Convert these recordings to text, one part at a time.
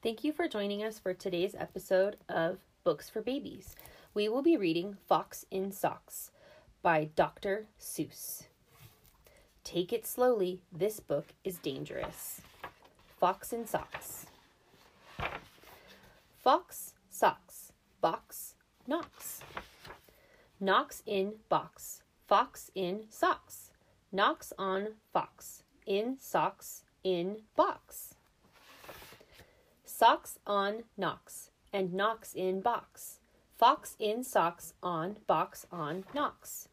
Thank you for joining us for today's episode of Books for Babies. We will be reading Fox in Socks by Dr. Seuss. Take it slowly, this book is dangerous. Fox in Socks. Fox, socks, box, knocks. Knocks in box, fox in socks. Knocks on fox, in socks, in box. Socks on knocks, and knocks in box. Fox in socks on box on knocks.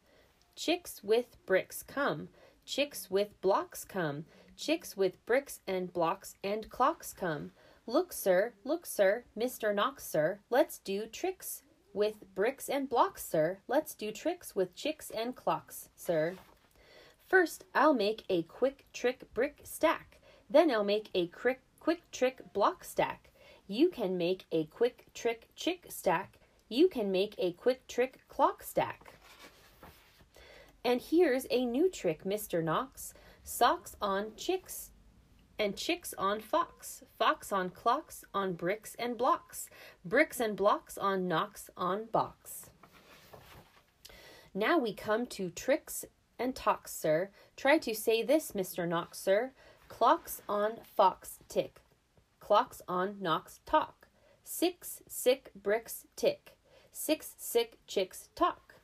Chicks with bricks come, chicks with blocks come, chicks with bricks and blocks and clocks come. Look, sir, look, sir, Mr. Knox, sir, let's do tricks with bricks and blocks, sir. Let's do tricks with chicks and clocks, sir. First, I'll make a quick trick brick stack. Then I'll make a quick quick trick block stack. You can make a quick trick chick stack. You can make a quick trick clock stack. And here's a new trick, Mr. Knox. Socks on chicks and chicks on fox, fox on clocks, on bricks and blocks, bricks and blocks on knocks on box. Now we come to tricks and talks, sir. Try to say this, Mr. Knox, sir. Clocks on fox tick. Clocks on knocks talk. Six sick bricks tick. Six sick chicks talk.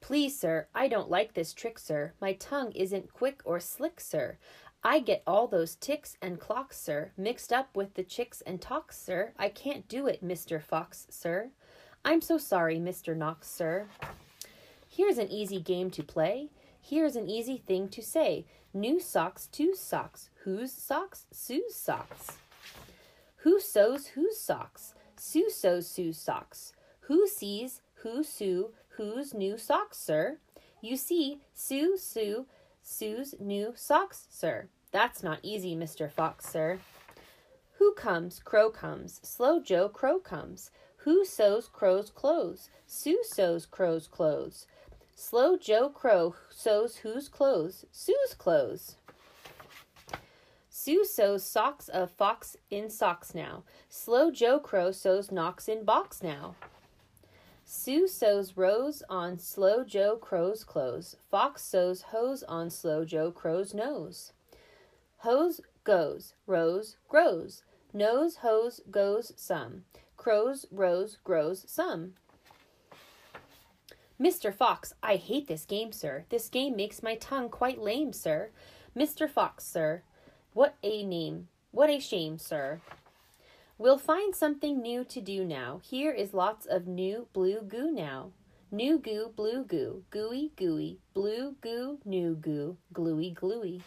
Please, sir, I don't like this trick, sir. My tongue isn't quick or slick, sir. I get all those ticks and clocks, sir, mixed up with the chicks and talks, sir. I can't do it, Mr. Fox, sir. I'm so sorry, Mr. Knox, sir. Here's an easy game to play. Here's an easy thing to say. New socks, two socks. Whose socks? Sue's socks. Who sews whose socks? Sue sews Sue's socks. Who sees who sew whose new socks, sir? You see, Sue, Sue, Sue's new socks, sir. That's not easy, Mr. Fox, sir. Who comes? Crow comes. Slow Joe Crow comes. Who sews Crow's clothes? Sue sews Crow's clothes. Slow Joe Crow sews whose clothes? Sue's clothes. Sue sews socks of fox in socks now. Slow Joe Crow sews knocks in box now. Sue sews rose on Slow Joe Crow's clothes. Fox sews hose on Slow Joe Crow's nose. Hose goes, rose grows. Nose hose goes some. Crow's rose grows some. Mr. Fox, I hate this game, sir. This game makes my tongue quite lame, sir. Mr. Fox, sir. What a name. What a shame, sir. We'll find something new to do now. Here is lots of new blue goo now. New goo, blue goo, gooey, gooey, blue goo, new goo, gluey, gluey.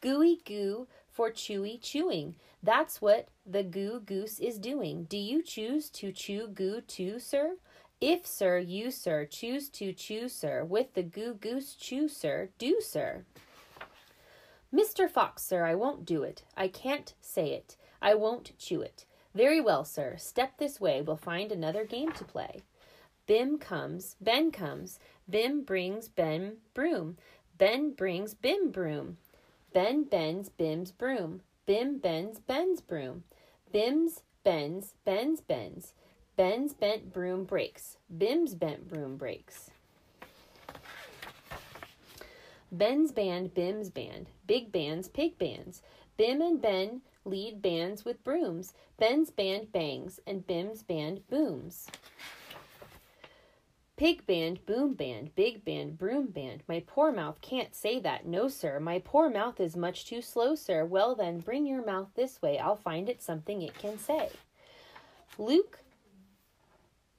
Gooey goo for chewy chewing. That's what the goo goose is doing. Do you choose to chew goo too, sir? If, sir, you, sir, choose to chew, sir, with the goo goose chew, sir, do, sir. Mr. Fox, sir, I won't do it. I can't say it. I won't chew it. Very well, sir. Step this way. We'll find another game to play. Bim comes, Ben comes. Bim brings Ben broom. Ben brings Bim broom. Ben bends Bim's broom. Bim bends Ben's broom. Bim's bends Ben's bends. Ben's bent broom breaks. Bim's bent broom breaks. Ben's band, Bim's band. Big bands, pig bands. Bim and Ben lead bands with brooms. Ben's band bangs and Bim's band booms. Pig band, boom band, big band, broom band. My poor mouth can't say that. No, sir. My poor mouth is much too slow, sir. Well, then, bring your mouth this way. I'll find it something it can say. Luke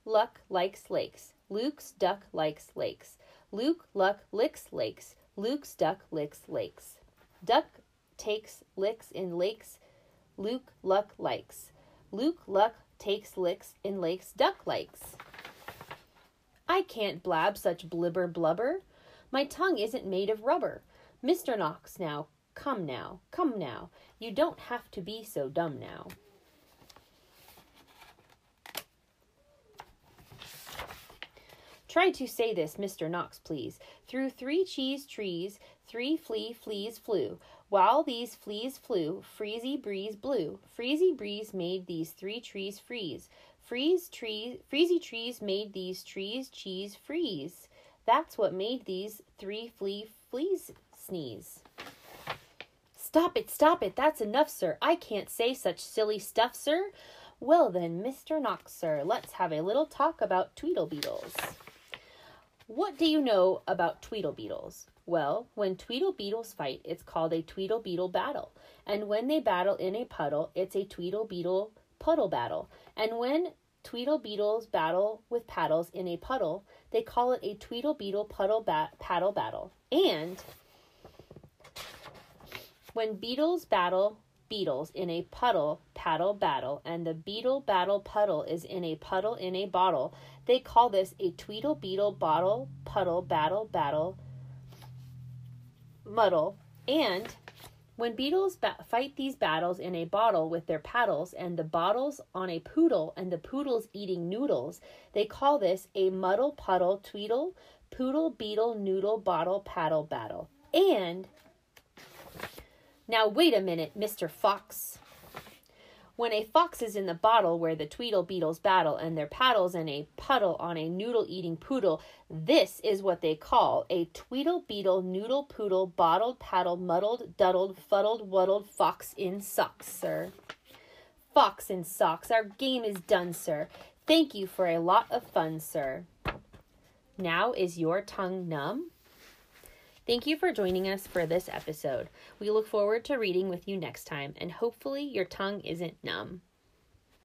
Luck likes lakes. Luke's duck likes lakes. Luke Luck licks lakes. Luke's duck licks lakes. Duck takes licks in lakes. Luke Luck likes. Luke Luck takes licks in lakes duck likes. I can't blab such blibber blubber. My tongue isn't made of rubber. Mr. Knox, now, come now, come now. You don't have to be so dumb now. Try to say this, Mr. Knox, please. Through three cheese trees, three flea fleas flew. While these fleas flew, freezy breeze blew. Freezy breeze made these three trees freeze. Freeze trees, freezy trees made these trees cheese freeze. That's what made these three flea fleas sneeze. Stop it, stop it, that's enough, sir. I can't say such silly stuff, sir. Well then, Mr. Knox, sir, let's have a little talk about Tweedle Beetles. What do you know about Tweedle Beetles? Well, when Tweedle Beetles fight, it's called a Tweedle Beetle battle. And when they battle in a puddle, it's a Tweedle Beetle puddle battle. And when Tweedle Beetles battle with paddles in a puddle, they call it a Tweedle Beetle puddle bat- paddle battle. And when beetles battle beetles in a puddle paddle battle, and the beetle battle puddle is in a puddle in a bottle, they call this a Tweedle Beetle bottle puddle battle battle muddle. And when beetles ba- fight these battles in a bottle with their paddles, and the bottles on a poodle, and the poodle's eating noodles, they call this a muddle puddle tweedle poodle beetle noodle bottle paddle battle. And now, wait a minute, Mr. Fox. When a fox is in the bottle where the Tweedle Beetles battle and their paddles in a puddle on a noodle eating poodle, this is what they call a Tweedle Beetle noodle poodle bottled paddle muddled duddled fuddled wuddled fox in socks, sir. Fox in socks, our game is done, sir. Thank you for a lot of fun, sir. Now is your tongue numb? Thank you for joining us for this episode. We look forward to reading with you next time, and hopefully, your tongue isn't numb.